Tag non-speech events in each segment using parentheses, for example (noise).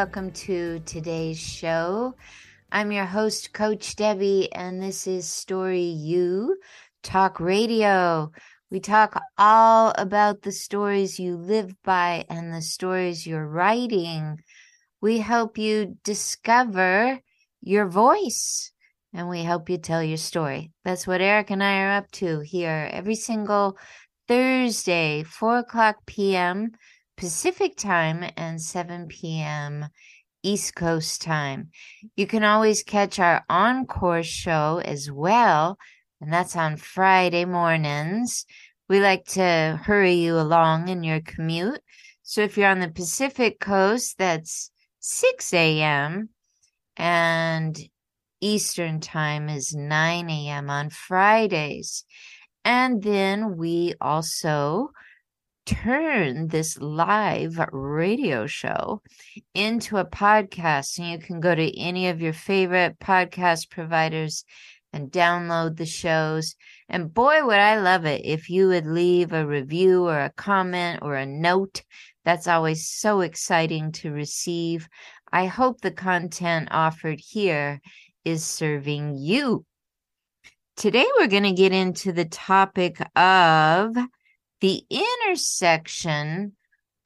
Welcome to today's show. I'm your host, Coach Debby, and this is Story U Talk Radio. We talk all about the stories you live by and the stories you're writing. We help you discover your voice and we help you tell your story. That's what Eric and I are up to here every single Thursday, 4 o'clock p.m. Pacific time and 7 p.m. East Coast time. You can always catch our encore show as well, and that's on Friday mornings. We like to hurry you along in your commute. So if you're on the Pacific coast, that's 6 a.m. and Eastern time is 9 a.m. on Fridays. And then we also turn this live radio show into a podcast. And you can go to any of your favorite podcast providers and download the shows. And boy, would I love it if you would leave a review or a comment or a note. That's always so exciting to receive. I hope the content offered here is serving you. Today, we're going to get into the topic of the intersection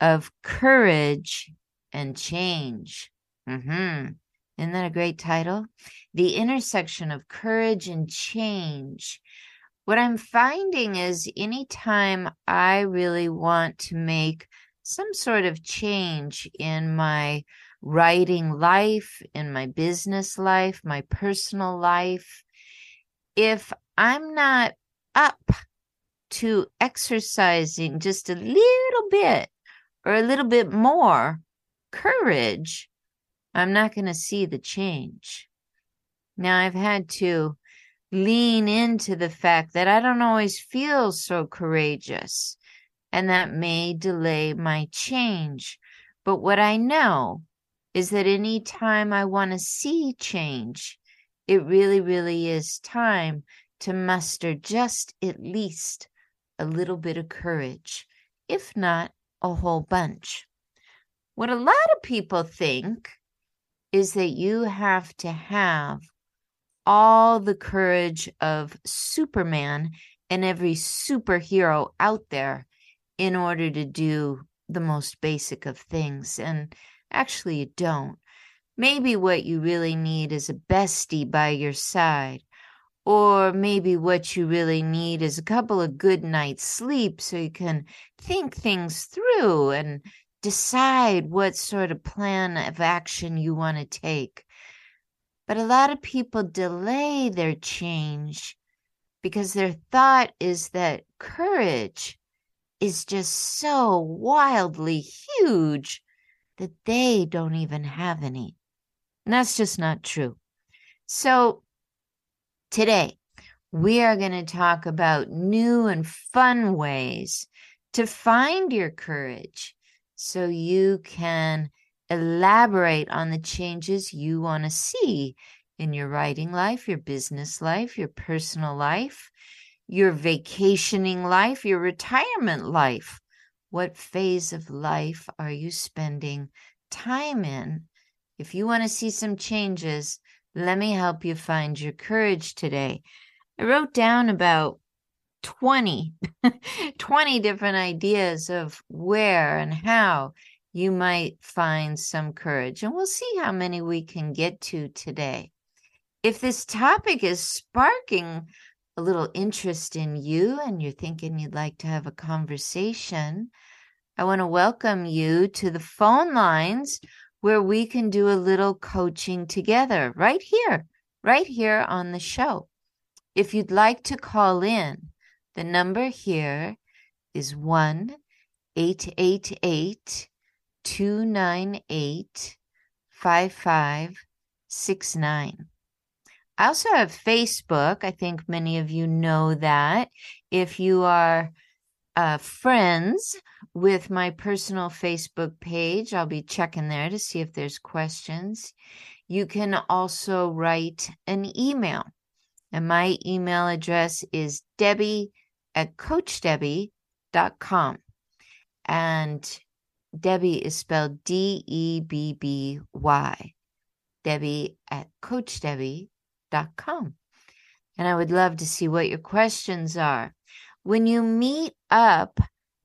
of courage and change. Mm-hmm. Isn't that a great title? The intersection of courage and change. What I'm finding is anytime I really want to make some sort of change in my writing life, in my business life, my personal life, if I'm not up to exercising just a little bit or a little bit more courage, I'm not going to see the change. Now, I've had to lean into the fact that I don't always feel so courageous, and that may delay my change. But what I know is that any time I want to see change, it really, really is time to muster just at least a little bit of courage, if not a whole bunch. What a lot of people think is that you have to have all the courage of Superman and every superhero out there in order to do the most basic of things. And actually, you don't. Maybe what you really need is a bestie by your side or maybe what you really need is a couple of good nights' sleep so you can think things through and decide what sort of plan of action you want to take. But a lot of people delay their change because their thought is that courage is just so wildly huge that they don't even have any. And that's just not true. So, Today, we are going to talk about new and fun ways to find your courage so you can elaborate on the changes you want to see in your writing life, your business life, your personal life, your vacationing life, your retirement life. What phase of life are you spending time in? If you want to see some changes, let me help you find your courage today. I wrote down about 20, (laughs) 20 different ideas of where and how you might find some courage. And we'll see how many we can get to today. If this topic is sparking a little interest in you and you're thinking you'd like to have a conversation, I want to welcome you to the phone lines where we can do a little coaching together right here, right here on the show. If you'd like to call in, the number here is 1 888 298 5569. I also have Facebook. I think many of you know that. If you are uh, friends with my personal Facebook page. I'll be checking there to see if there's questions. You can also write an email. And my email address is debby at coachdebby.com. And Debby is spelled D E B B Y. Debby at CoachDebby.com. And I would love to see what your questions are. When you meet up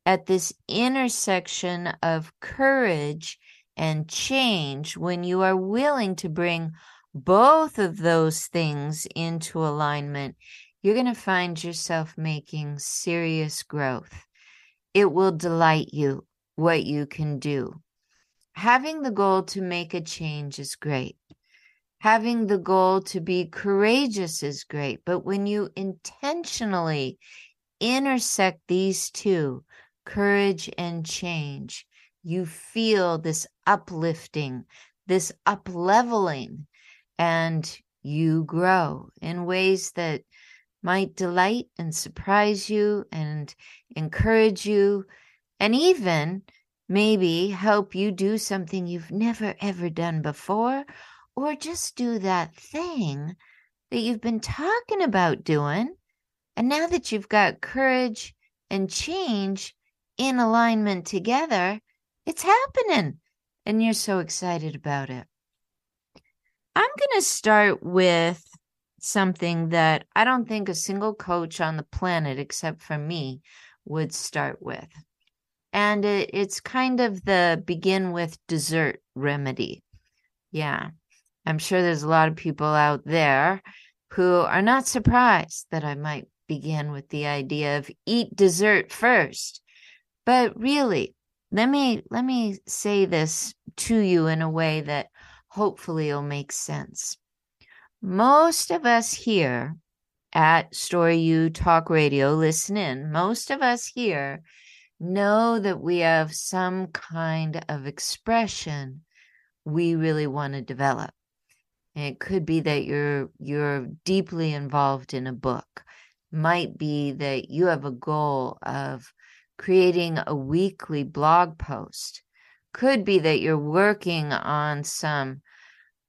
at this intersection of courage and change, when you are willing to bring both of those things into alignment, you're going to find yourself making serious growth. It will delight you what you can do. Having the goal to make a change is great. Having the goal to be courageous is great. But when you intentionally intersect these two, courage and change, you feel this uplifting, this upleveling, and you grow in ways that might delight and surprise you and encourage you, and even maybe help you do something you've never ever done before, or just do that thing that you've been talking about doing. And now that you've got courage and change in alignment together, it's happening. And you're so excited about it. I'm going to start with something that I don't think a single coach on the planet, except for me, would start with. And it, it's kind of the begin with dessert remedy. Yeah. I'm sure there's a lot of people out there who are not surprised that I might begin with the idea of eat dessert first. But really, let me let me say this to you in a way that hopefully will make sense. Most of us here at Story U Talk Radio, listen in, most of us here know that we have some kind of expression we really want to develop. it could be that you're you're deeply involved in a book. Might be that you have a goal of creating a weekly blog post. Could be that you're working on some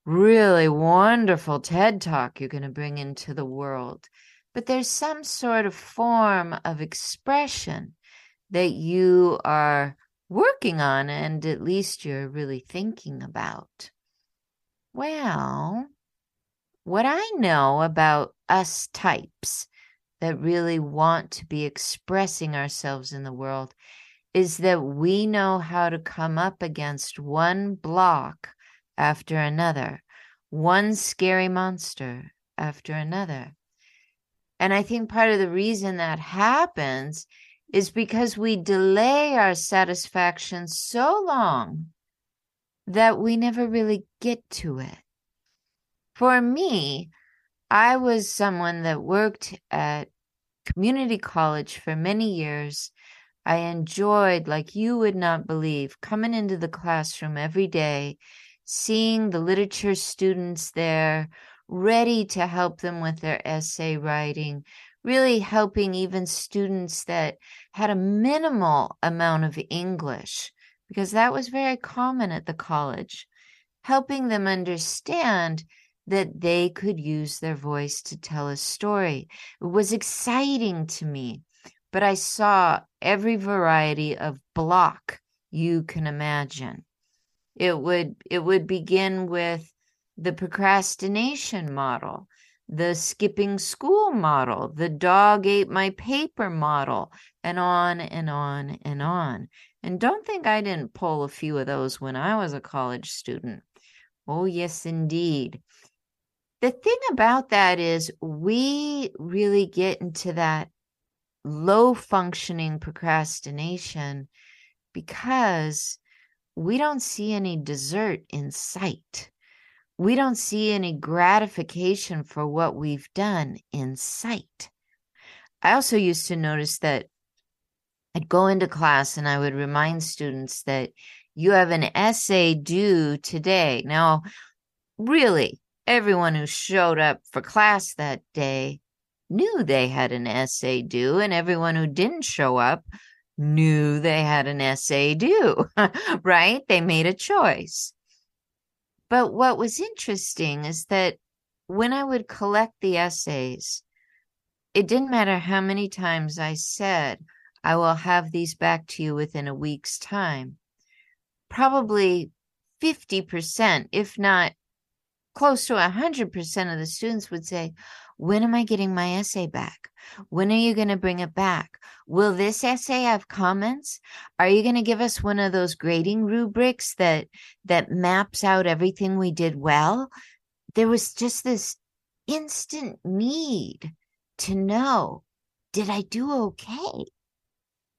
really wonderful TED talk you're going to bring into the world. But there's some sort of form of expression that you are working on and at least you're really thinking about. Well, what I know about us types that really want to be expressing ourselves in the world is that we know how to come up against one block after another, one scary monster after another. And I think part of the reason that happens is because we delay our satisfaction so long that we never really get to it. For me, I was someone that worked at community college for many years. I enjoyed, like you would not believe, coming into the classroom every day seeing the literature students there ready to help them with their essay writing, really helping even students that had a minimal amount of English, because that was very common at the college, helping them understand that they could use their voice to tell a story. It was exciting to me, but I saw every variety of block you can imagine. It would it would begin with the procrastination model the skipping school model the dog ate my paper model and on and on and on. And don't think i didn't pull a few of those when i was a college student. Oh yes indeed the thing about that is we really get into that low functioning procrastination because we don't see any dessert in sight. We don't see any gratification for what we've done in sight. I also used to notice that I'd go into class and I would remind students that you have an essay due today. Now, really, everyone who showed up for class that day knew they had an essay due, and everyone who didn't show up knew they had an essay due, (laughs) right? They made a choice. But what was interesting is that when I would collect the essays, it didn't matter how many times I said, I will have these back to you within a week's time. probably 50%, if not close to 100% of the students would say, When am I getting my essay back? When are you going to bring it back? Will this essay have comments? Are you going to give us one of those grading rubrics that that maps out everything we did well? There was just this instant need to know, did I do okay?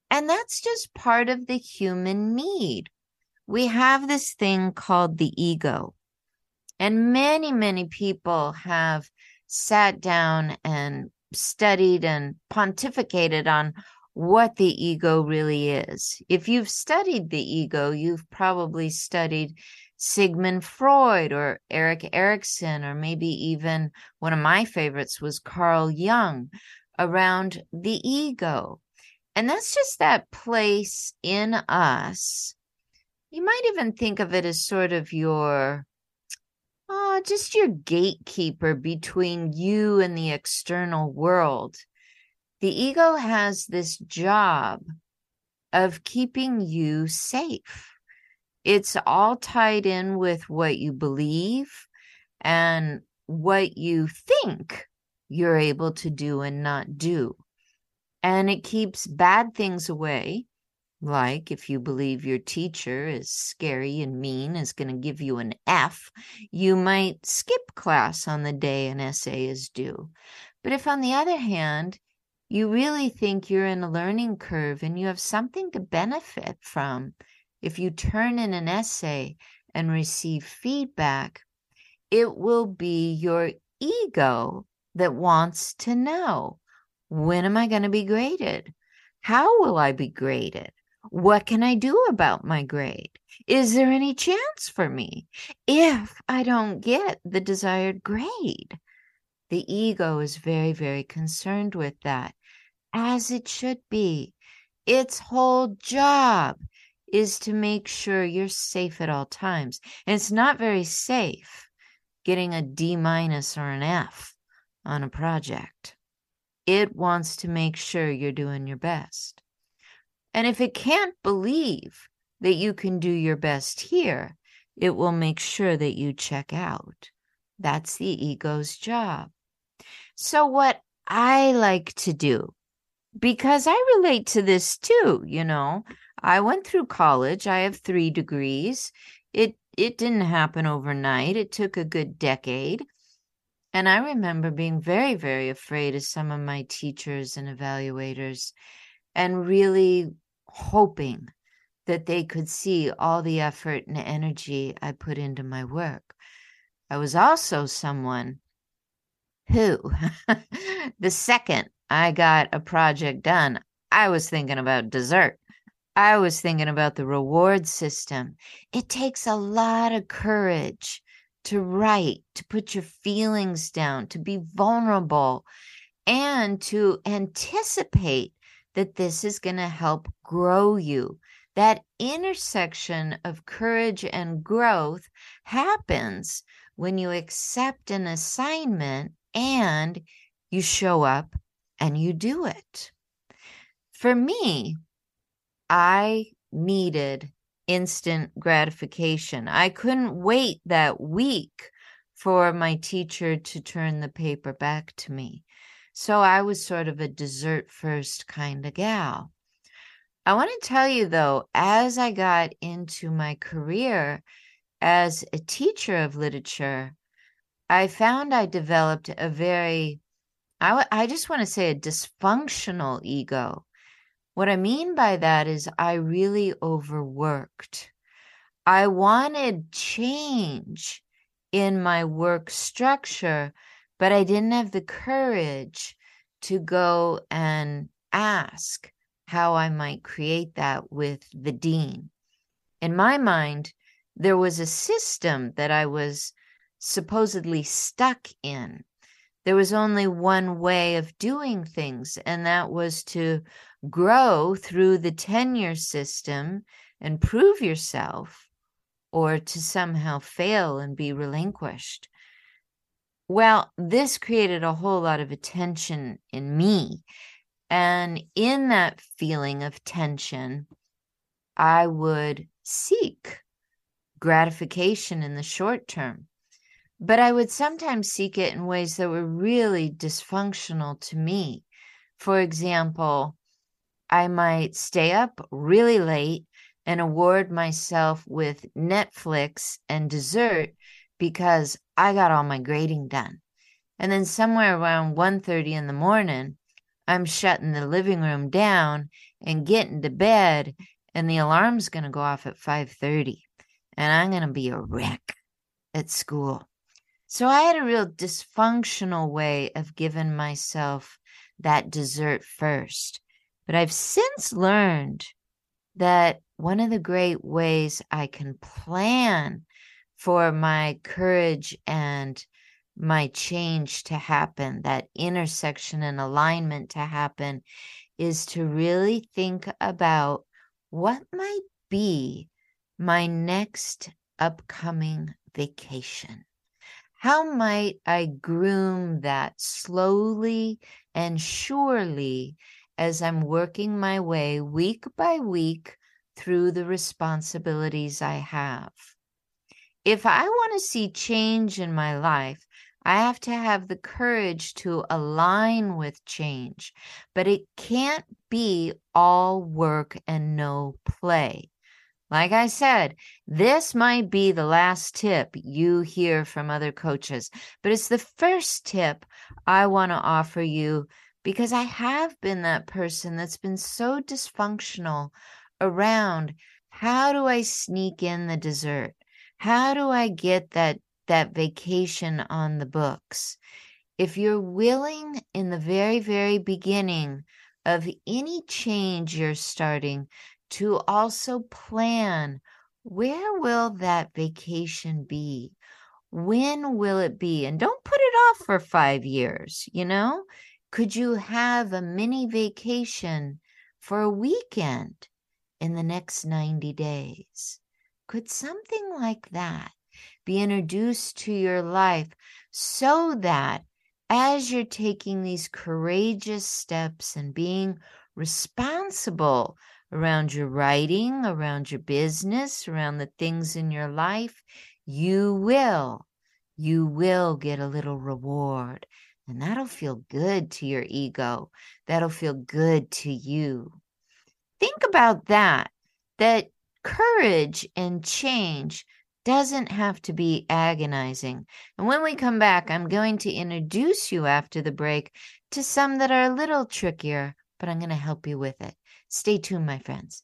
And that's just part of the human need. We have this thing called the ego. And many, many people have sat down and studied and pontificated on what the ego really is. If you've studied the ego, you've probably studied Sigmund Freud or Erik Erikson, or maybe even one of my favorites was Carl Jung around the ego. And that's just that place in us. You might even think of it as sort of your Oh, just your gatekeeper between you and the external world. The ego has this job of keeping you safe. It's all tied in with what you believe and what you think you're able to do and not do. And it keeps bad things away like if you believe your teacher is scary and mean, is going to give you an F, you might skip class on the day an essay is due. But if, on the other hand, you really think you're in a learning curve and you have something to benefit from, if you turn in an essay and receive feedback, it will be your ego that wants to know when am I going to be graded? How will I be graded? What can I do about my grade? Is there any chance for me if I don't get the desired grade? The ego is very, very concerned with that, as it should be. Its whole job is to make sure you're safe at all times. And it's not very safe getting a D minus or an F on a project. It wants to make sure you're doing your best. And if it can't believe that you can do your best here, it will make sure that you check out. That's the ego's job. So, what I like to do, because I relate to this too, you know, I went through college, I have three degrees. It it didn't happen overnight. It took a good decade. And I remember being very, very afraid of some of my teachers and evaluators and really hoping that they could see all the effort and energy I put into my work. I was also someone who, (laughs) the second I got a project done, I was thinking about dessert. I was thinking about the reward system. It takes a lot of courage to write, to put your feelings down, to be vulnerable, and to anticipate that this is going to help grow you. That intersection of courage and growth happens when you accept an assignment and you show up and you do it. For me, I needed instant gratification. I couldn't wait that week for my teacher to turn the paper back to me. So I was sort of a dessert first kind of gal. I want to tell you though, as I got into my career as a teacher of literature, I found I developed a very, I, just want to say a dysfunctional ego. What I mean by that is I really overworked. I wanted change in my work structure but I didn't have the courage to go and ask how I might create that with the dean. In my mind, there was a system that I was supposedly stuck in. There was only one way of doing things, and that was to grow through the tenure system and prove yourself, or to somehow fail and be relinquished. Well, this created a whole lot of attention in me. And in that feeling of tension, I would seek gratification in the short term. But I would sometimes seek it in ways that were really dysfunctional to me. For example, I might stay up really late and award myself with Netflix and dessert because I got all my grading done. And then somewhere around 1:30 in the morning, I'm shutting the living room down and getting to bed and the alarm's going to go off at 5:30 and I'm going to be a wreck at school. So I had a real dysfunctional way of giving myself that dessert first. But I've since learned that one of the great ways I can plan for my courage and my change to happen, that intersection and alignment to happen, is to really think about what might be my next upcoming vacation. How might I groom that slowly and surely as I'm working my way week by week through the responsibilities I have? If I want to see change in my life, I have to have the courage to align with change, but it can't be all work and no play. Like I said, this might be the last tip you hear from other coaches, but it's the first tip I want to offer you because I have been that person that's been so dysfunctional around how do I sneak in the dessert? How do I get that that vacation on the books? If you're willing in the very very beginning of any change you're starting to also plan where will that vacation be? When will it be? And don't put it off for five years, you know? Could you have a mini vacation for a weekend in the next 90 days? Could something like that be introduced to your life so that as you're taking these courageous steps and being responsible around your writing, around your business, around the things in your life, you will, you will get a little reward. And that'll feel good to your ego. That'll feel good to you. Think about that, that courage and change doesn't have to be agonizing. And when we come back, I'm going to introduce you after the break to some that are a little trickier, but I'm going to help you with it. Stay tuned, my friends.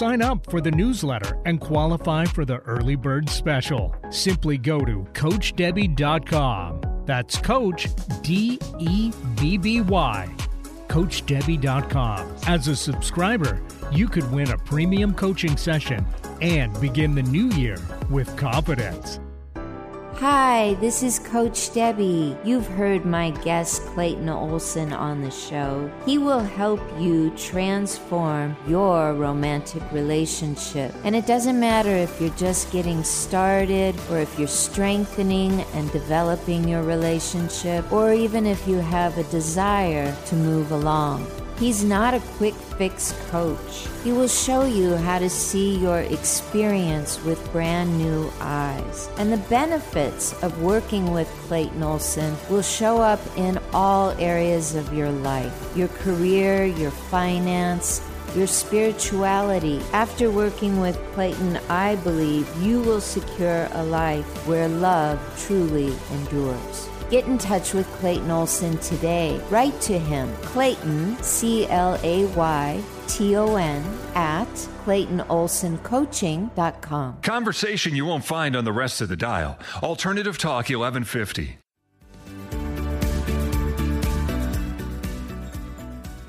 sign up for the newsletter and qualify for the early bird special. Simply go to CoachDebby.com. That's Coach D E B B Y. CoachDebby.com. As a subscriber, you could win a premium coaching session and begin the new year with confidence. Hi, this is Coach Debby. You've heard my guest Clayton Olson on the show. He will help you transform your romantic relationship. And it doesn't matter if you're just getting started or if you're strengthening and developing your relationship or even if you have a desire to move along. He's not a quick fix coach. He will show you how to see your experience with brand new eyes. And the benefits of working with Clayton Olson will show up in all areas of your life your career, your finance, your spirituality. After working with Clayton, I believe you will secure a life where love truly endures. Get in touch with Clayton Olson today. Write to him, Clayton, C L A Y T O N, at ClaytonOlsonCoaching.com. Conversation you won't find on the rest of the dial. Alternative Talk 1150.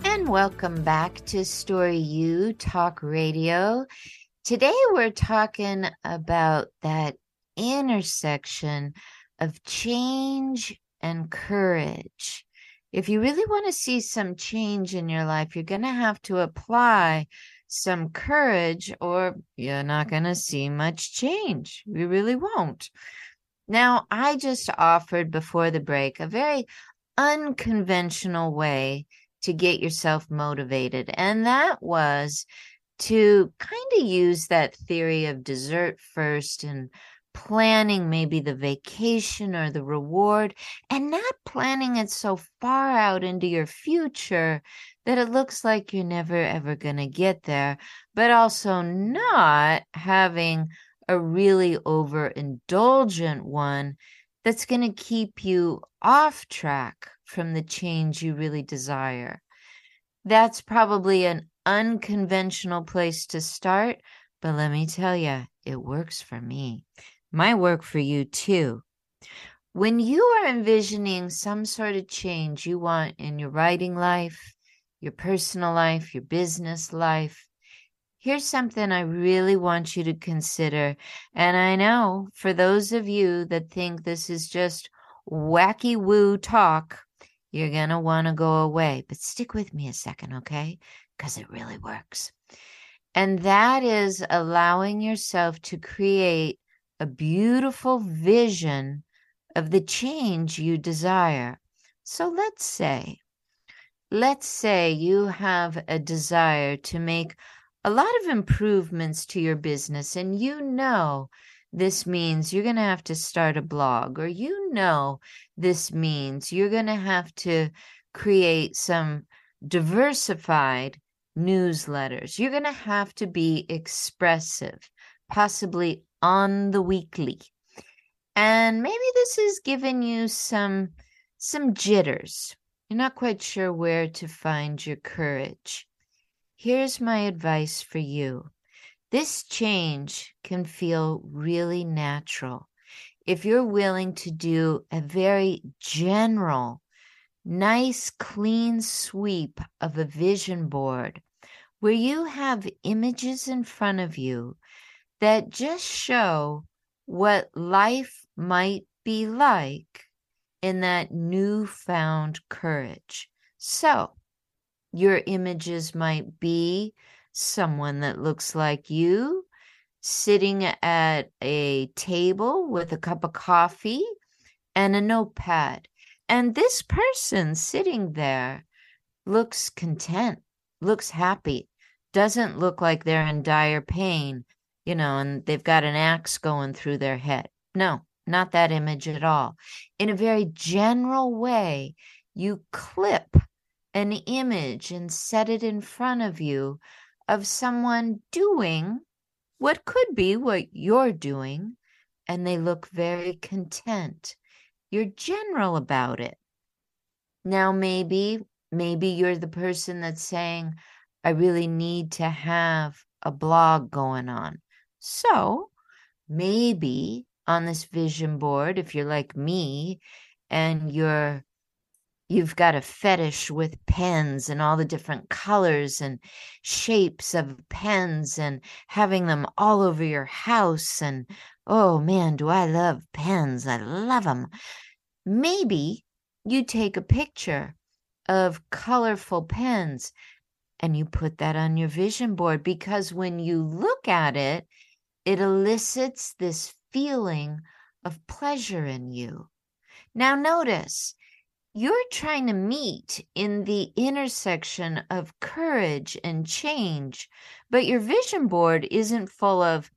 And welcome back to Story U Talk Radio. Today we're talking about that intersection of change and courage. If you really want to see some change in your life, you're going to have to apply some courage or you're not going to see much change. You really won't. Now, I just offered before the break a very unconventional way to get yourself motivated, and that was to kind of use that theory of dessert first and planning maybe the vacation or the reward and not planning it so far out into your future that it looks like you're never ever going to get there, but also not having a really overindulgent one that's going to keep you off track from the change you really desire. That's probably an unconventional place to start, but let me tell you, it works for me. Might work for you too. When you are envisioning some sort of change you want in your writing life, your personal life, your business life, here's something I really want you to consider. And I know for those of you that think this is just wacky woo talk, you're going to want to go away. But stick with me a second, okay? Because it really works. And that is allowing yourself to create a beautiful vision of the change you desire. So let's say, let's say you have a desire to make a lot of improvements to your business, and you know this means you're going to have to start a blog, or you know this means you're going to have to create some diversified newsletters. You're going to have to be expressive, possibly on the weekly. And maybe this is giving you some some jitters. You're not quite sure where to find your courage. Here's my advice for you. This change can feel really natural if you're willing to do a very general, nice, clean sweep of a vision board where you have images in front of you that just show what life might be like in that newfound courage. So, your images might be someone that looks like you sitting at a table with a cup of coffee and a notepad. And this person sitting there looks content, looks happy, doesn't look like they're in dire pain, you know, and they've got an axe going through their head. No, not that image at all. In a very general way, you clip an image and set it in front of you of someone doing what could be what you're doing, and they look very content. You're general about it. Now, maybe, maybe you're the person that's saying, I really need to have a blog going on. So maybe on this vision board, if you're like me and you're you've got a fetish with pens and all the different colors and shapes of pens and having them all over your house and oh man do i love pens. I love them maybe you take a picture of colorful pens and you put that on your vision board because when you look at it it elicits this feeling of pleasure in you now notice you're trying to meet in the intersection of courage and change, but your vision board isn't full of,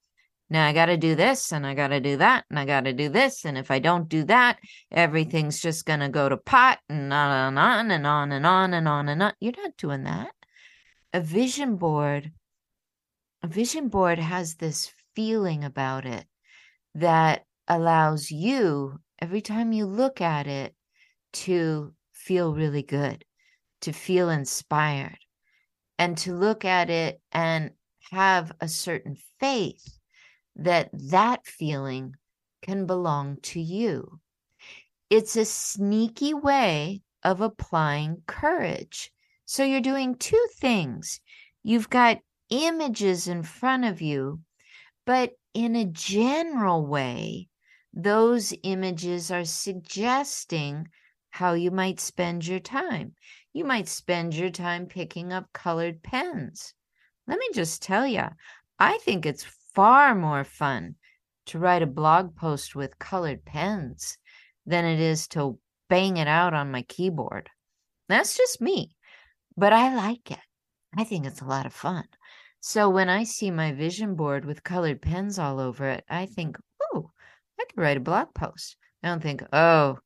now I got to do this and I got to do that and I got to do this. And if I don't do that, everything's just going to go to pot and on and on and on and on and on and on. You're not doing that. A vision board, a vision board has this feeling about it that allows you, every time you look at it, to feel really good, to feel inspired, and to look at it and have a certain faith that that feeling can belong to you. It's a sneaky way of applying courage So you're doing two things. You've got images in front of you, but in a general way, those images are suggesting how you might spend your time. You might spend your time picking up colored pens. Let me just tell you, I think it's far more fun to write a blog post with colored pens than it is to bang it out on my keyboard. That's just me, but I like it. I think it's a lot of fun. So when I see my vision board with colored pens all over it, I think, oh, I could write a blog post. I don't think, oh,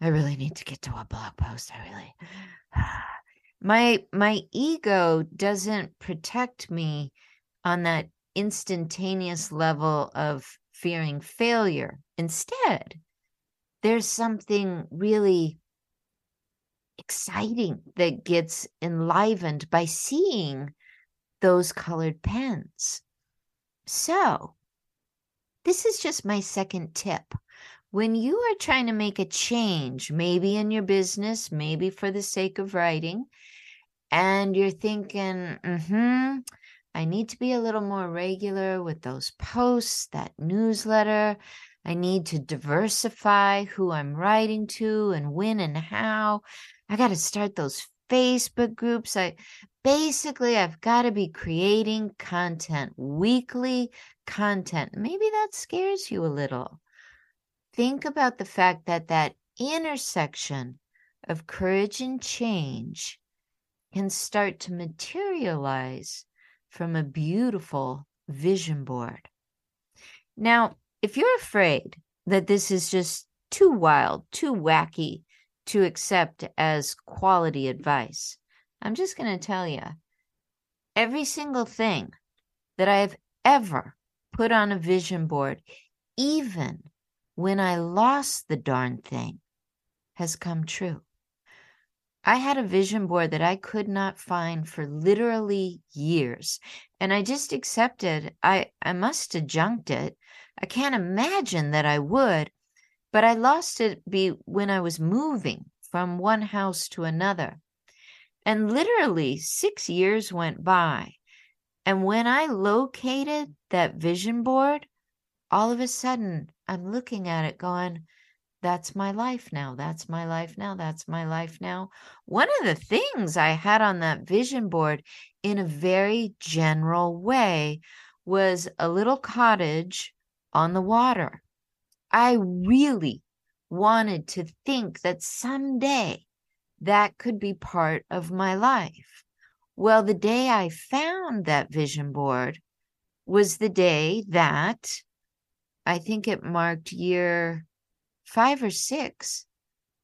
I really need to get to a blog post. I really (sighs) my my ego doesn't protect me on that instantaneous level of fearing failure. Instead, there's something really exciting that gets enlivened by seeing those colored pens. So, this is just my second tip. When you are trying to make a change, maybe in your business, maybe for the sake of writing, and you're thinking, mm-hmm, I need to be a little more regular with those posts, that newsletter. I need to diversify who I'm writing to and when and how. I got to start those Facebook groups. I basically I've got to be creating content, weekly content. Maybe that scares you a little. Think about the fact that that intersection of courage and change can start to materialize from a beautiful vision board. Now, if you're afraid that this is just too wild, too wacky to accept as quality advice, I'm just going to tell you every single thing that I have ever put on a vision board, even when I lost the darn thing, has come true. I had a vision board that I could not find for literally years. And I just accepted I, I must have junked it. I can't imagine that I would, but I lost it be when I was moving from one house to another. And literally six years went by. And when I located that vision board, all of a sudden I'm looking at it going, that's my life now. That's my life now. That's my life now. One of the things I had on that vision board in a very general way was a little cottage on the water. I really wanted to think that someday that could be part of my life. Well, the day I found that vision board was the day that I think it marked year five or six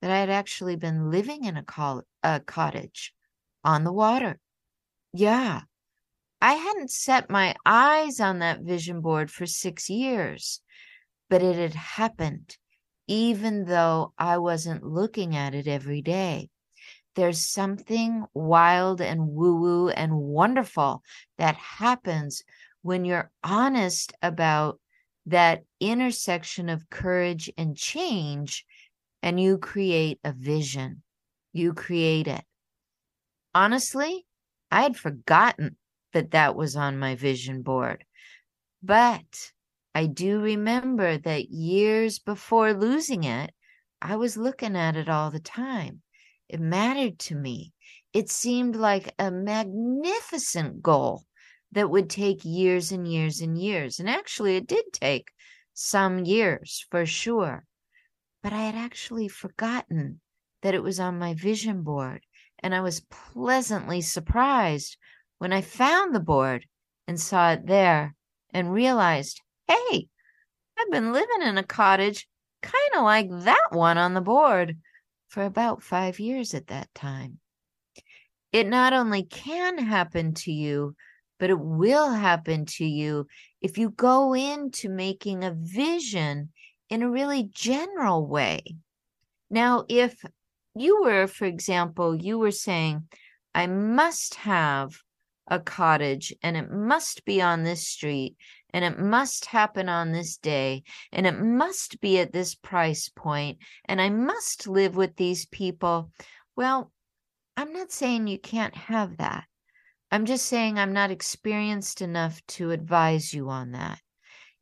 that I had actually been living in a, col- a cottage on the water. Yeah, I hadn't set my eyes on that vision board for six years, but it had happened even though I wasn't looking at it every day. There's something wild and woo woo and wonderful that happens when you're honest about that intersection of courage and change, and you create a vision. You create it. Honestly, I had forgotten that that was on my vision board. But I do remember that years before losing it, I was looking at it all the time. It mattered to me. It seemed like a magnificent goal that would take years and years and years. And actually, it did take some years for sure. But I had actually forgotten that it was on my vision board. And I was pleasantly surprised when I found the board and saw it there and realized, hey, I've been living in a cottage kind of like that one on the board for about five years at that time. It not only can happen to you, but it will happen to you if you go into making a vision in a really general way. Now, if you were, for example, you were saying, I must have a cottage and it must be on this street and it must happen on this day and it must be at this price point and I must live with these people. Well, I'm not saying you can't have that. I'm just saying I'm not experienced enough to advise you on that.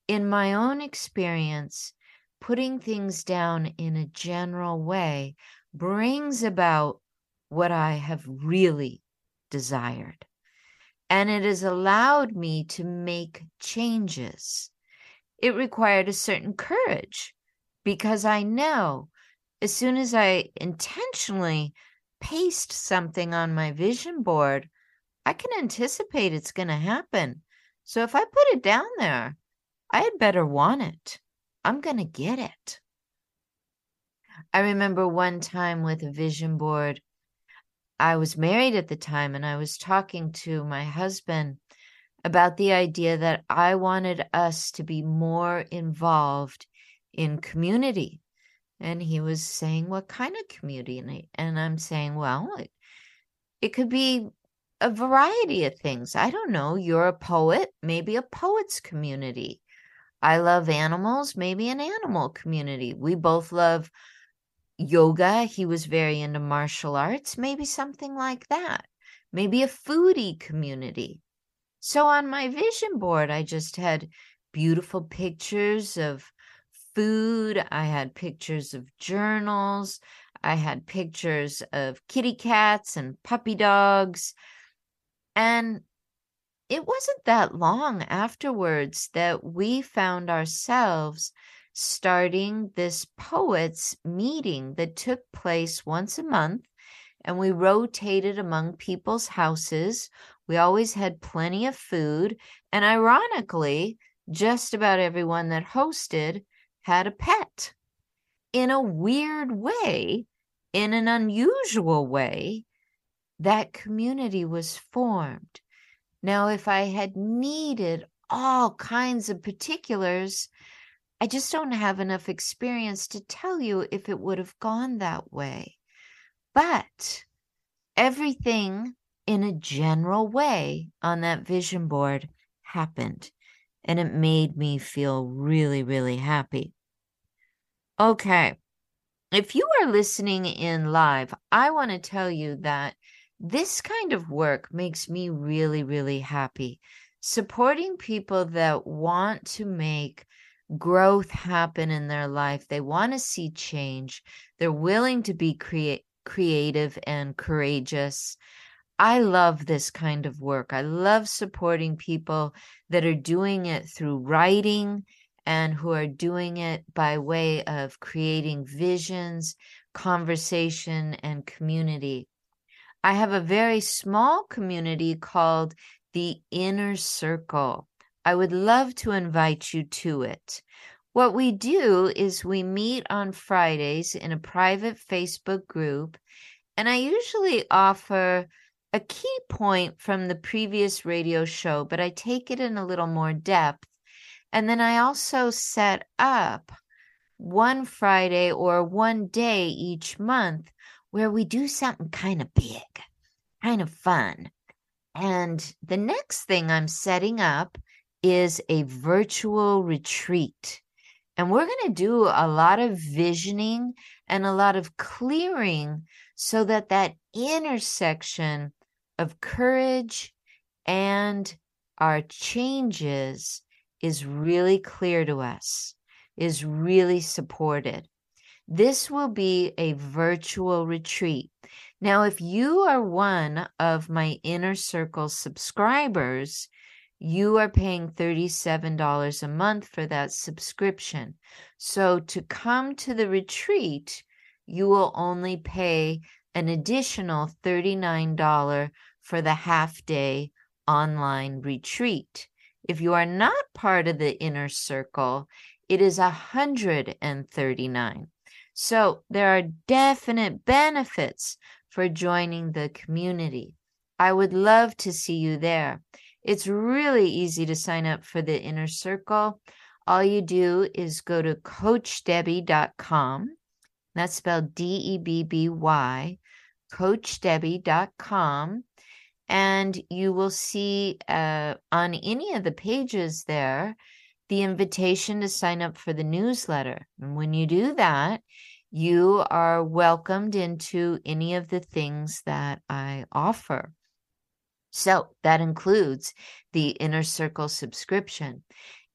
In my own experience, putting things down in a general way brings about what I have really desired. And it has allowed me to make changes. It required a certain courage because I know as soon as I intentionally paste something on my vision board, I can anticipate it's going to happen. So if I put it down there, I had better want it. I'm going to get it. I remember one time with a vision board, I was married at the time and I was talking to my husband about the idea that I wanted us to be more involved in community. And he was saying, What kind of community? And I'm saying, Well, it, it could be a variety of things. I don't know. You're a poet, maybe a poet's community. I love animals, maybe an animal community. We both love yoga. He was very into martial arts, maybe something like that. Maybe a foodie community. So on my vision board, I just had beautiful pictures of food. I had pictures of journals. I had pictures of kitty cats and puppy dogs. And it wasn't that long afterwards that we found ourselves starting this poets meeting that took place once a month and we rotated among people's houses. We always had plenty of food. And ironically, just about everyone that hosted had a pet. In a weird way, in an unusual way, that community was formed. Now, if I had needed all kinds of particulars, I just don't have enough experience to tell you if it would have gone that way. But everything in a general way on that vision board happened, and it made me feel really, really happy. Okay. If you are listening in live, I want to tell you that this kind of work makes me really, really happy. Supporting people that want to make growth happen in their life, they want to see change, they're willing to be create, creative and courageous. I love this kind of work. I love supporting people that are doing it through writing and who are doing it by way of creating visions, conversation, and community. I have a very small community called the Inner Circle. I would love to invite you to it. What we do is we meet on Fridays in a private Facebook group, and I usually offer a key point from the previous radio show, but I take it in a little more depth and then I also set up one Friday or one day each month where we do something kind of big, kind of fun. And the next thing I'm setting up is a virtual retreat. And we're going to do a lot of visioning and a lot of clearing so that that intersection of courage and our changes is really clear to us, is really supported. This will be a virtual retreat. Now, if you are one of my inner circle subscribers, you are paying $37 a month for that subscription. So to come to the retreat, you will only pay an additional $39 for the half day online retreat. If you are not part of the inner circle, it is 139. So there are definite benefits for joining the community. I would love to see you there. It's really easy to sign up for the inner circle. All you do is go to coachdebby.com. That's spelled D E B B Y, coachdebby.com and you will see uh, on any of the pages there the invitation to sign up for the newsletter. And when you do that, you are welcomed into any of the things that I offer. So that includes the Inner Circle subscription.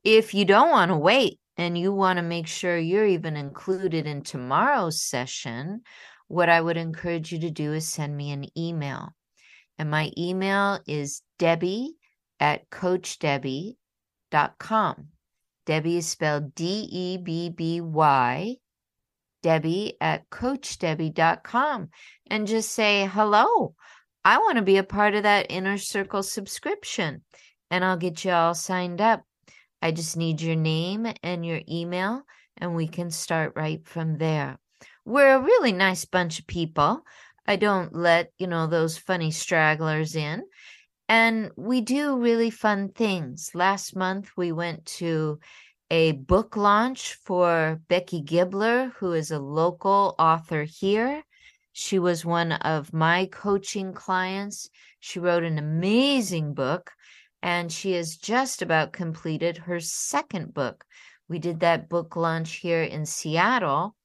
If you don't want to wait and you want to make sure you're even included in tomorrow's session, what I would encourage you to do is send me an email. And my email is Debby at CoachDebby.com. Debby is spelled D E B B Y, Debby at CoachDebby.com. And just say, hello, I want to be a part of that Inner Circle subscription. And I'll get you all signed up. I just need your name and your email, and we can start right from there. We're a really nice bunch of people. I don't let, you know, those funny stragglers in. And we do really fun things. Last month, we went to a book launch for Becky Gibbler, who is a local author here. She was one of my coaching clients. She wrote an amazing book, and she has just about completed her second book. We did that book launch here in Seattle.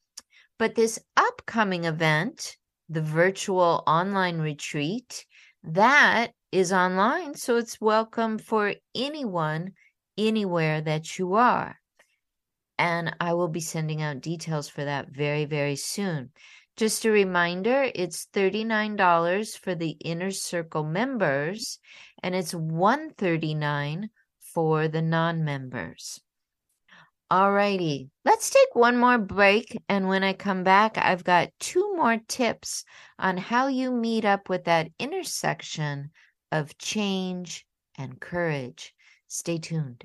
But this upcoming event, the virtual online retreat, that is online. So it's welcome for anyone, anywhere that you are. And I will be sending out details for that very, very soon. Just a reminder, it's $39 for the inner circle members and it's 139 for the non-members. Alrighty, let's take one more break. And when I come back, I've got two more tips on how you meet up with that intersection of change and courage. Stay tuned.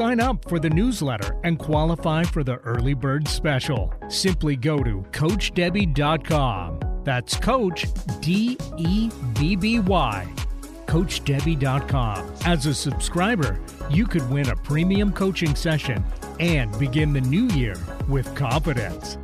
sign up for the newsletter and qualify for the early bird special. Simply go to CoachDebby.com. That's Coach D E B B Y. CoachDebby.com. As a subscriber, you could win a premium coaching session and begin the new year with confidence.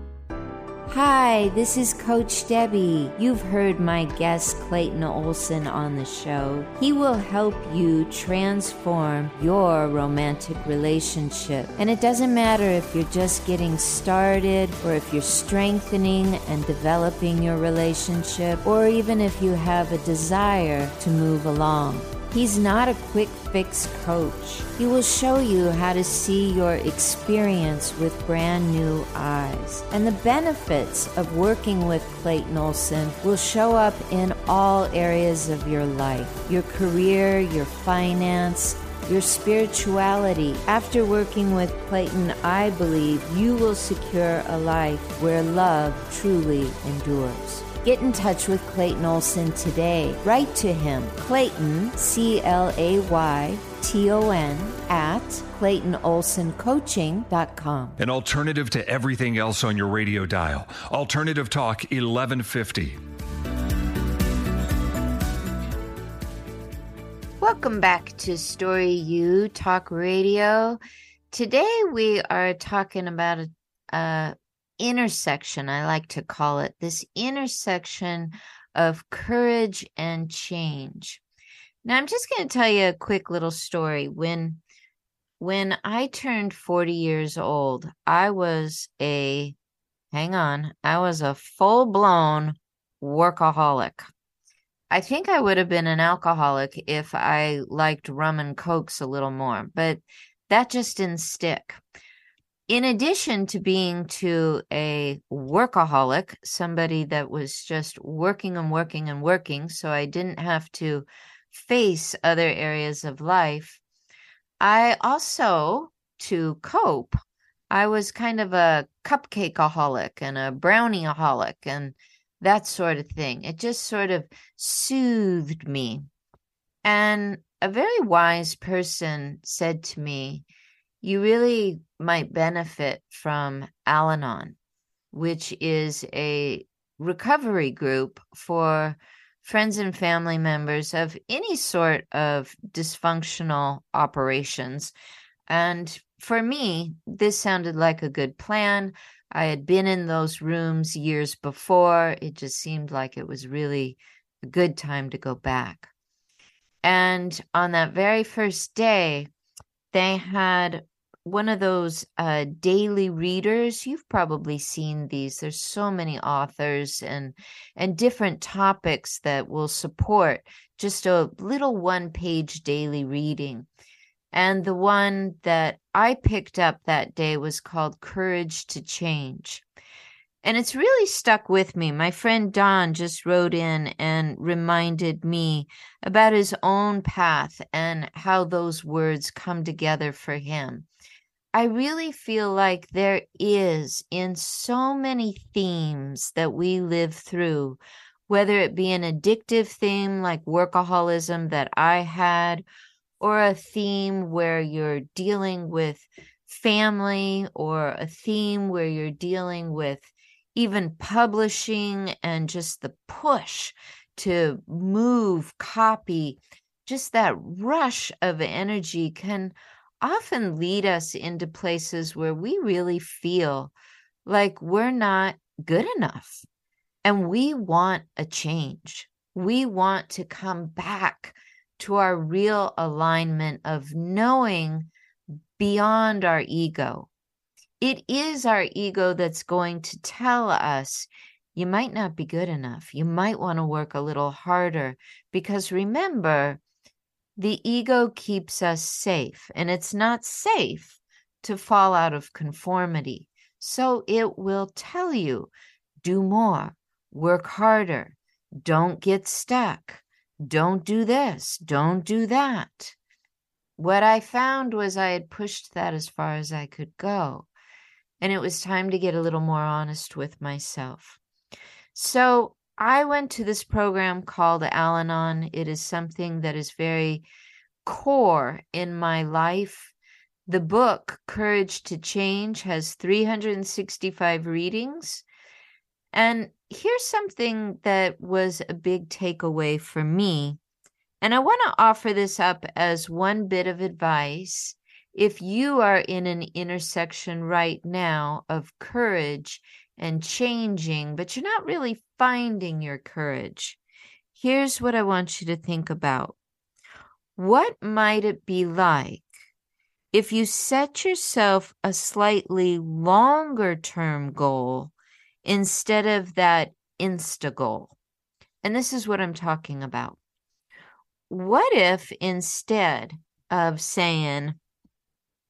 Hi, this is Coach Debby. You've heard my guest Clayton Olson on the show. He will help you transform your romantic relationship. And it doesn't matter if you're just getting started or if you're strengthening and developing your relationship or even if you have a desire to move along. He's not a quick fix coach. He will show you how to see your experience with brand new eyes. And the benefits of working with Clayton Olson will show up in all areas of your life your career, your finance, your spirituality. After working with Clayton, I believe you will secure a life where love truly endures. Get in touch with Clayton Olson today. Write to him, Clayton, C L A Y T O N, at ClaytonOlsonCoaching.com. An alternative to everything else on your radio dial. Alternative Talk 1150. Welcome back to Story U Talk Radio. Today we are talking about a, a intersection, I like to call it this intersection of courage and change. Now, I'm just going to tell you a quick little story. When when I turned 40 years old, I was a hang on, I was a full-blown workaholic. I think I would have been an alcoholic if I liked rum and cokes a little more, but that just didn't stick in addition to being to a workaholic, somebody that was just working and working and working, so I didn't have to face other areas of life, I also, to cope, I was kind of a cupcakeaholic and a brownieaholic and that sort of thing. It just sort of soothed me. And a very wise person said to me, You really might benefit from Al Anon, which is a recovery group for friends and family members of any sort of dysfunctional operations. And for me, this sounded like a good plan. I had been in those rooms years before. It just seemed like it was really a good time to go back. And on that very first day, they had one of those uh, daily readers you've probably seen these there's so many authors and and different topics that will support just a little one page daily reading and the one that i picked up that day was called courage to change and it's really stuck with me. My friend Don just wrote in and reminded me about his own path and how those words come together for him. I really feel like there is in so many themes that we live through, whether it be an addictive theme like workaholism that I had, or a theme where you're dealing with family, or a theme where you're dealing with even publishing and just the push to move, copy, just that rush of energy can often lead us into places where we really feel like we're not good enough and we want a change. We want to come back to our real alignment of knowing beyond our ego. It is our ego that's going to tell us you might not be good enough. You might want to work a little harder because remember, the ego keeps us safe, and it's not safe to fall out of conformity. So it will tell you do more, work harder, don't get stuck, don't do this, don't do that. What I found was I had pushed that as far as I could go, and it was time to get a little more honest with myself. So I went to this program called Al Anon. It is something that is very core in my life. The book, Courage to Change, has 365 readings. And here's something that was a big takeaway for me. And I want to offer this up as one bit of advice. If you are in an intersection right now of courage and changing, but you're not really finding your courage. Here's what I want you to think about. What might it be like if you set yourself a slightly longer term goal instead of that insta goal? And this is what I'm talking about. What if instead of saying,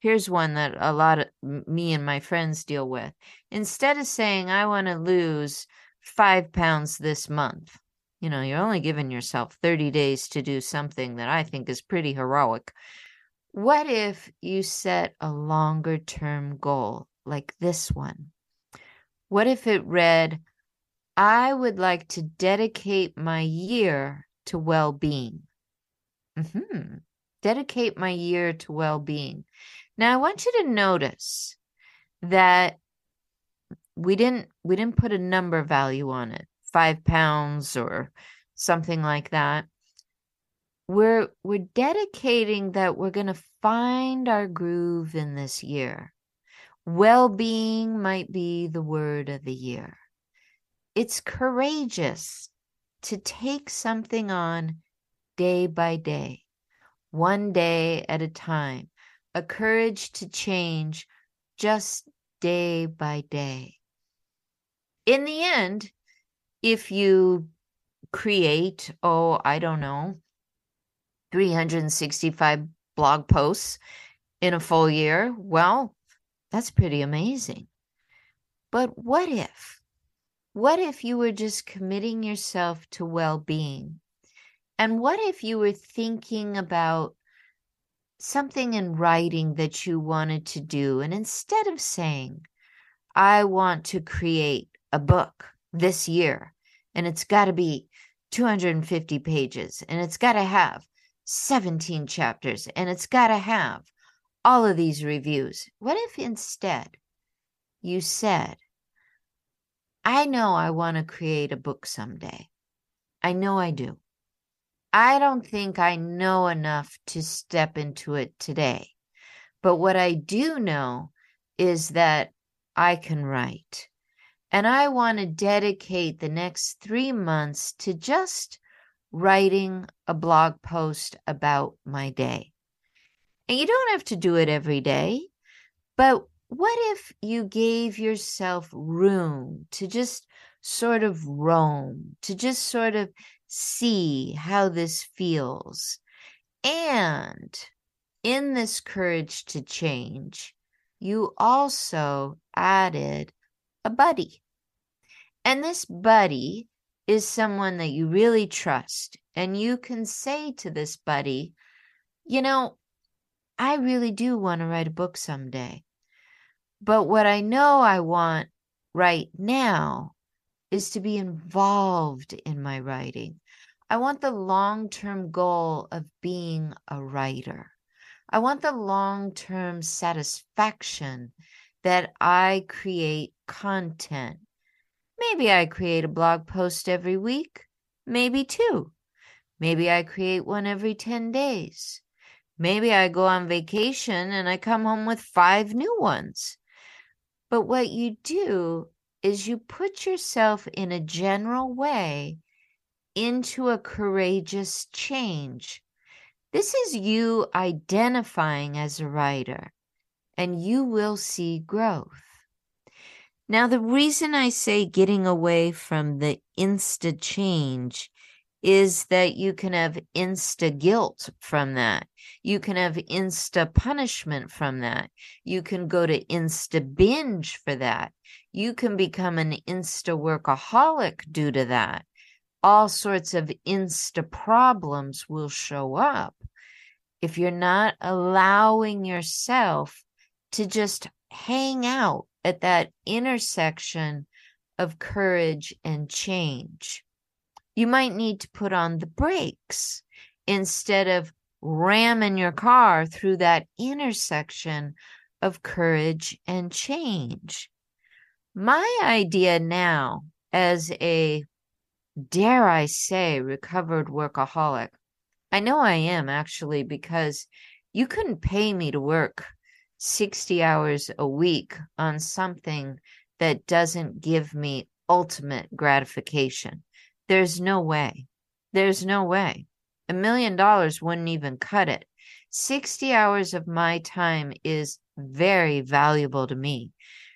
here's one that a lot of me and my friends deal with. Instead of saying, I want to lose five pounds this month, you know, you're only giving yourself 30 days to do something that I think is pretty heroic. What if you set a longer term goal like this one? What if it read, I would like to dedicate my year to well being? Mm-hmm. Dedicate my year to well being. Now I want you to notice that we didn't we didn't put a number value on it, five pounds or something like that. We're we're dedicating that we're gonna find our groove in this year. Well-being might be the word of the year. It's courageous to take something on day by day, one day at a time a courage to change just day by day. In the end, if you create, oh, I don't know, 365 blog posts in a full year, well, that's pretty amazing. But what if? What if you were just committing yourself to well being? And what if you were thinking about something in writing that you wanted to do. And instead of saying, I want to create a book this year, and it's got to be 250 pages, and it's got to have 17 chapters and it's got to have all of these reviews. What if instead you said, I know I want to create a book someday. I know I do. I don't think I know enough to step into it today. But what I do know is that I can write. And I want to dedicate the next three months to just writing a blog post about my day. And you don't have to do it every day, but what if you gave yourself room to just sort of roam, to just sort of see how this feels? And in this courage to change, you also added a buddy. And this buddy is someone that you really trust. And you can say to this buddy, you know, I really do want to write a book someday. But what I know I want right now is to be involved in my writing. I want the long term goal of being a writer. I want the long term satisfaction that I create content. Maybe I create a blog post every week, maybe two. Maybe I create one every 10 days. Maybe I go on vacation and I come home with five new ones. But what you do is you put yourself in a general way into a courageous change. This is you identifying as a writer, and you will see growth. Now, the reason I say getting away from the insta change is that you can have insta guilt from that. You can have insta punishment from that. You can go to insta binge for that. You can become an insta workaholic due to that. All sorts of insta problems will show up if you're not allowing yourself to just hang out at that intersection of courage and change you might need to put on the brakes instead of ramming your car through that intersection of courage and change. My idea now, as a dare I say, recovered workaholic, I know I am actually because you couldn't pay me to work 60 hours a week on something that doesn't give me ultimate gratification. There's no way. There's no way. A million dollars wouldn't even cut it. 60 hours of my time is very valuable to me.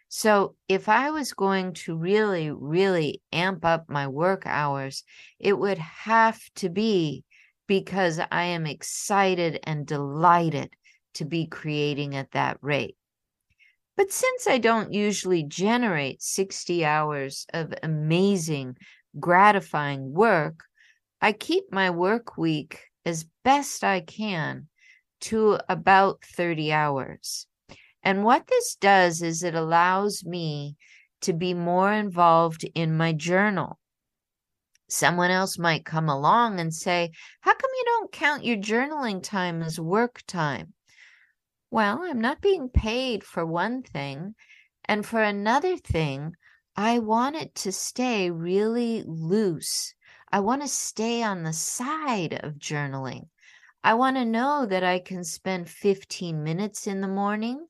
So if I was going to really, really amp up my work hours, it would have to be because I am excited and delighted to be creating at that rate. But since I don't usually generate 60 hours of amazing gratifying work, I keep my work week as best I can to about 30 hours. And what this does is it allows me to be more involved in my journal. Someone else might come along and say, How come you don't count your journaling time as work time? Well, I'm not being paid for one thing. And for another thing, I want it to stay really loose. I want to stay on the side of journaling. I want to know that I can spend 15 minutes in the morning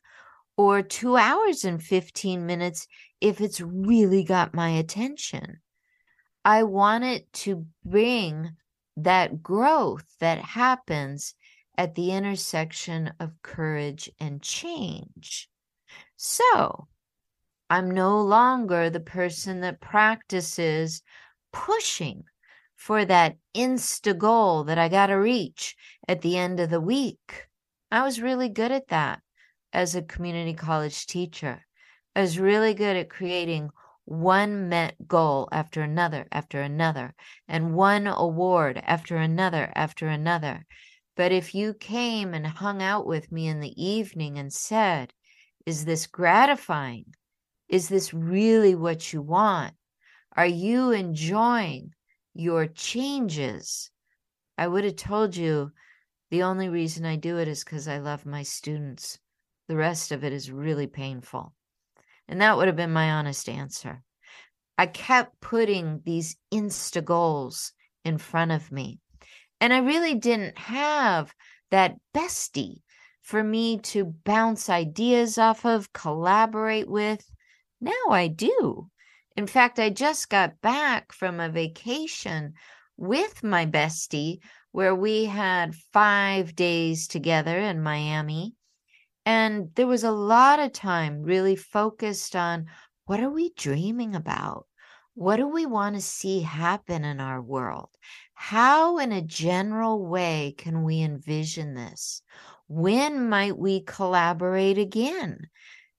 or two hours and 15 minutes if it's really got my attention. I want it to bring that growth that happens at the intersection of courage and change. So, I'm no longer the person that practices pushing for that insta goal that I got to reach at the end of the week. I was really good at that as a community college teacher. I was really good at creating one met goal after another after another and one award after another after another. But if you came and hung out with me in the evening and said, Is this gratifying? Is this really what you want? Are you enjoying your changes? I would have told you The only reason I do it is because I love my students. The rest of it is really painful. And that would have been my honest answer. I kept putting these insta goals in front of me. And I really didn't have that bestie for me to bounce ideas off of, collaborate with. Now I do. In fact, I just got back from a vacation with my bestie where we had five days together in Miami. And there was a lot of time really focused on what are we dreaming about? What do we want to see happen in our world? How, in a general way, can we envision this? When might we collaborate again?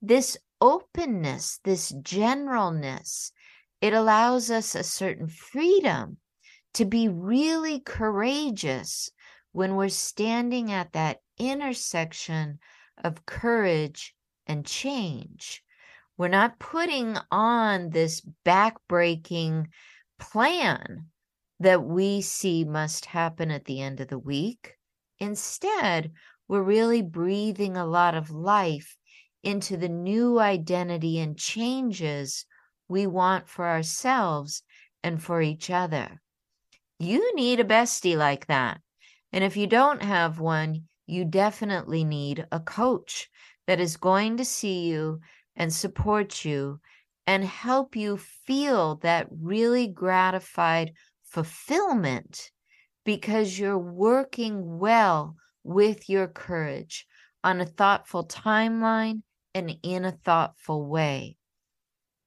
This openness, this generalness, it allows us a certain freedom to be really courageous when we're standing at that intersection of courage and change. We're not putting on this backbreaking plan that we see must happen at the end of the week. Instead, we're really breathing a lot of life into the new identity and changes we want for ourselves and for each other. You need a bestie like that. And if you don't have one, you definitely need a coach that is going to see you and support you and help you feel that really gratified fulfillment because you're working well with your courage on a thoughtful timeline and in a thoughtful way.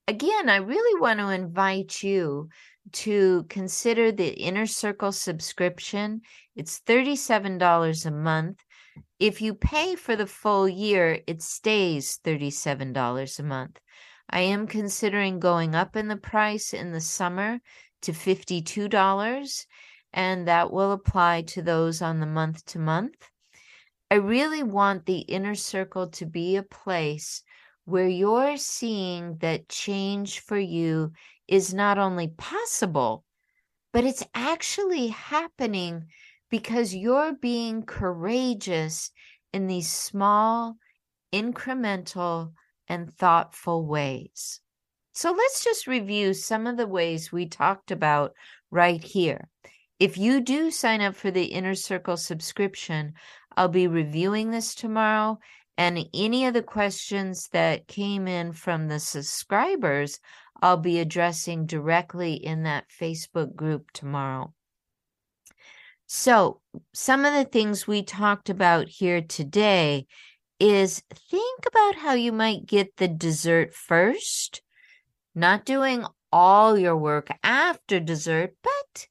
Again, I really want to invite you to consider the Inner Circle subscription. It's $37 a month. If you pay for the full year, it stays $37 a month. I am considering going up in the price in the summer to $52, and that will apply to those on the month to month. I really want the inner circle to be a place where you're seeing that change for you is not only possible, but it's actually happening because you're being courageous in these small, incremental, and thoughtful ways. So let's just review some of the ways we talked about right here. If you do sign up for the Inner Circle subscription, I'll be reviewing this tomorrow. And any of the questions that came in from the subscribers, I'll be addressing directly in that Facebook group tomorrow. So, some of the things we talked about here today is think about how you might get the dessert first, not doing all your work after dessert, but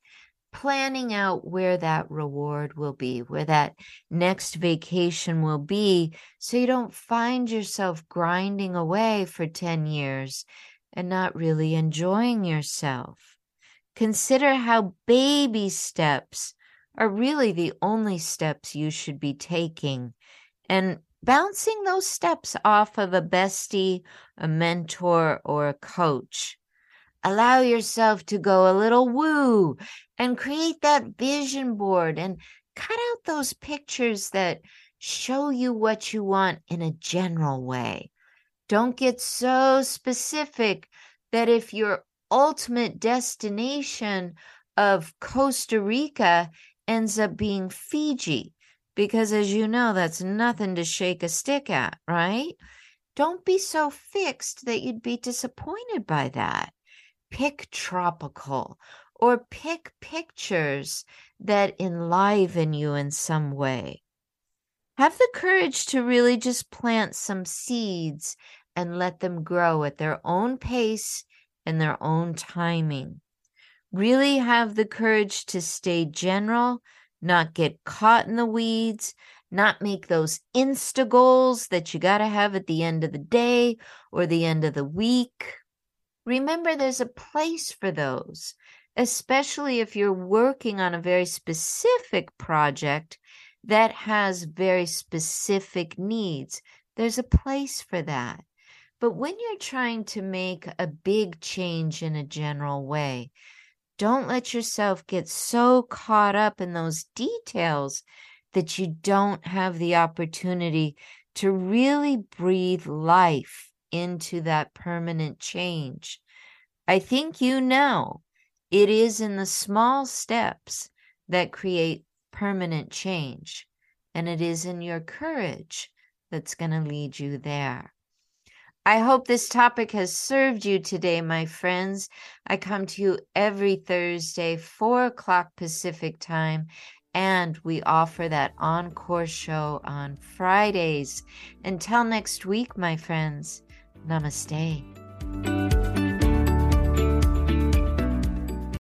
planning out where that reward will be, where that next vacation will be, so you don't find yourself grinding away for 10 years and not really enjoying yourself. Consider how baby steps are really the only steps you should be taking. And bouncing those steps off of a bestie, a mentor, or a coach. Allow yourself to go a little woo and create that vision board and cut out those pictures that show you what you want in a general way. Don't get so specific that if your ultimate destination of Costa Rica ends up being Fiji, because as you know, that's nothing to shake a stick at, right? Don't be so fixed that you'd be disappointed by that pick tropical or pick pictures that enliven you in some way. Have the courage to really just plant some seeds and let them grow at their own pace and their own timing. Really have the courage to stay general, not get caught in the weeds, not make those insta goals that you got to have at the end of the day or the end of the week. Remember, there's a place for those, especially if you're working on a very specific project that has very specific needs. There's a place for that. But when you're trying to make a big change in a general way, don't let yourself get so caught up in those details that you don't have the opportunity to really breathe life into that permanent change. I think you know it is in the small steps that create permanent change, and it is in your courage that's going to lead you there. I hope this topic has served you today, my friends. I come to you every Thursday, 4 o'clock Pacific time, and we offer that encore show on Fridays. Until next week, my friends, namaste.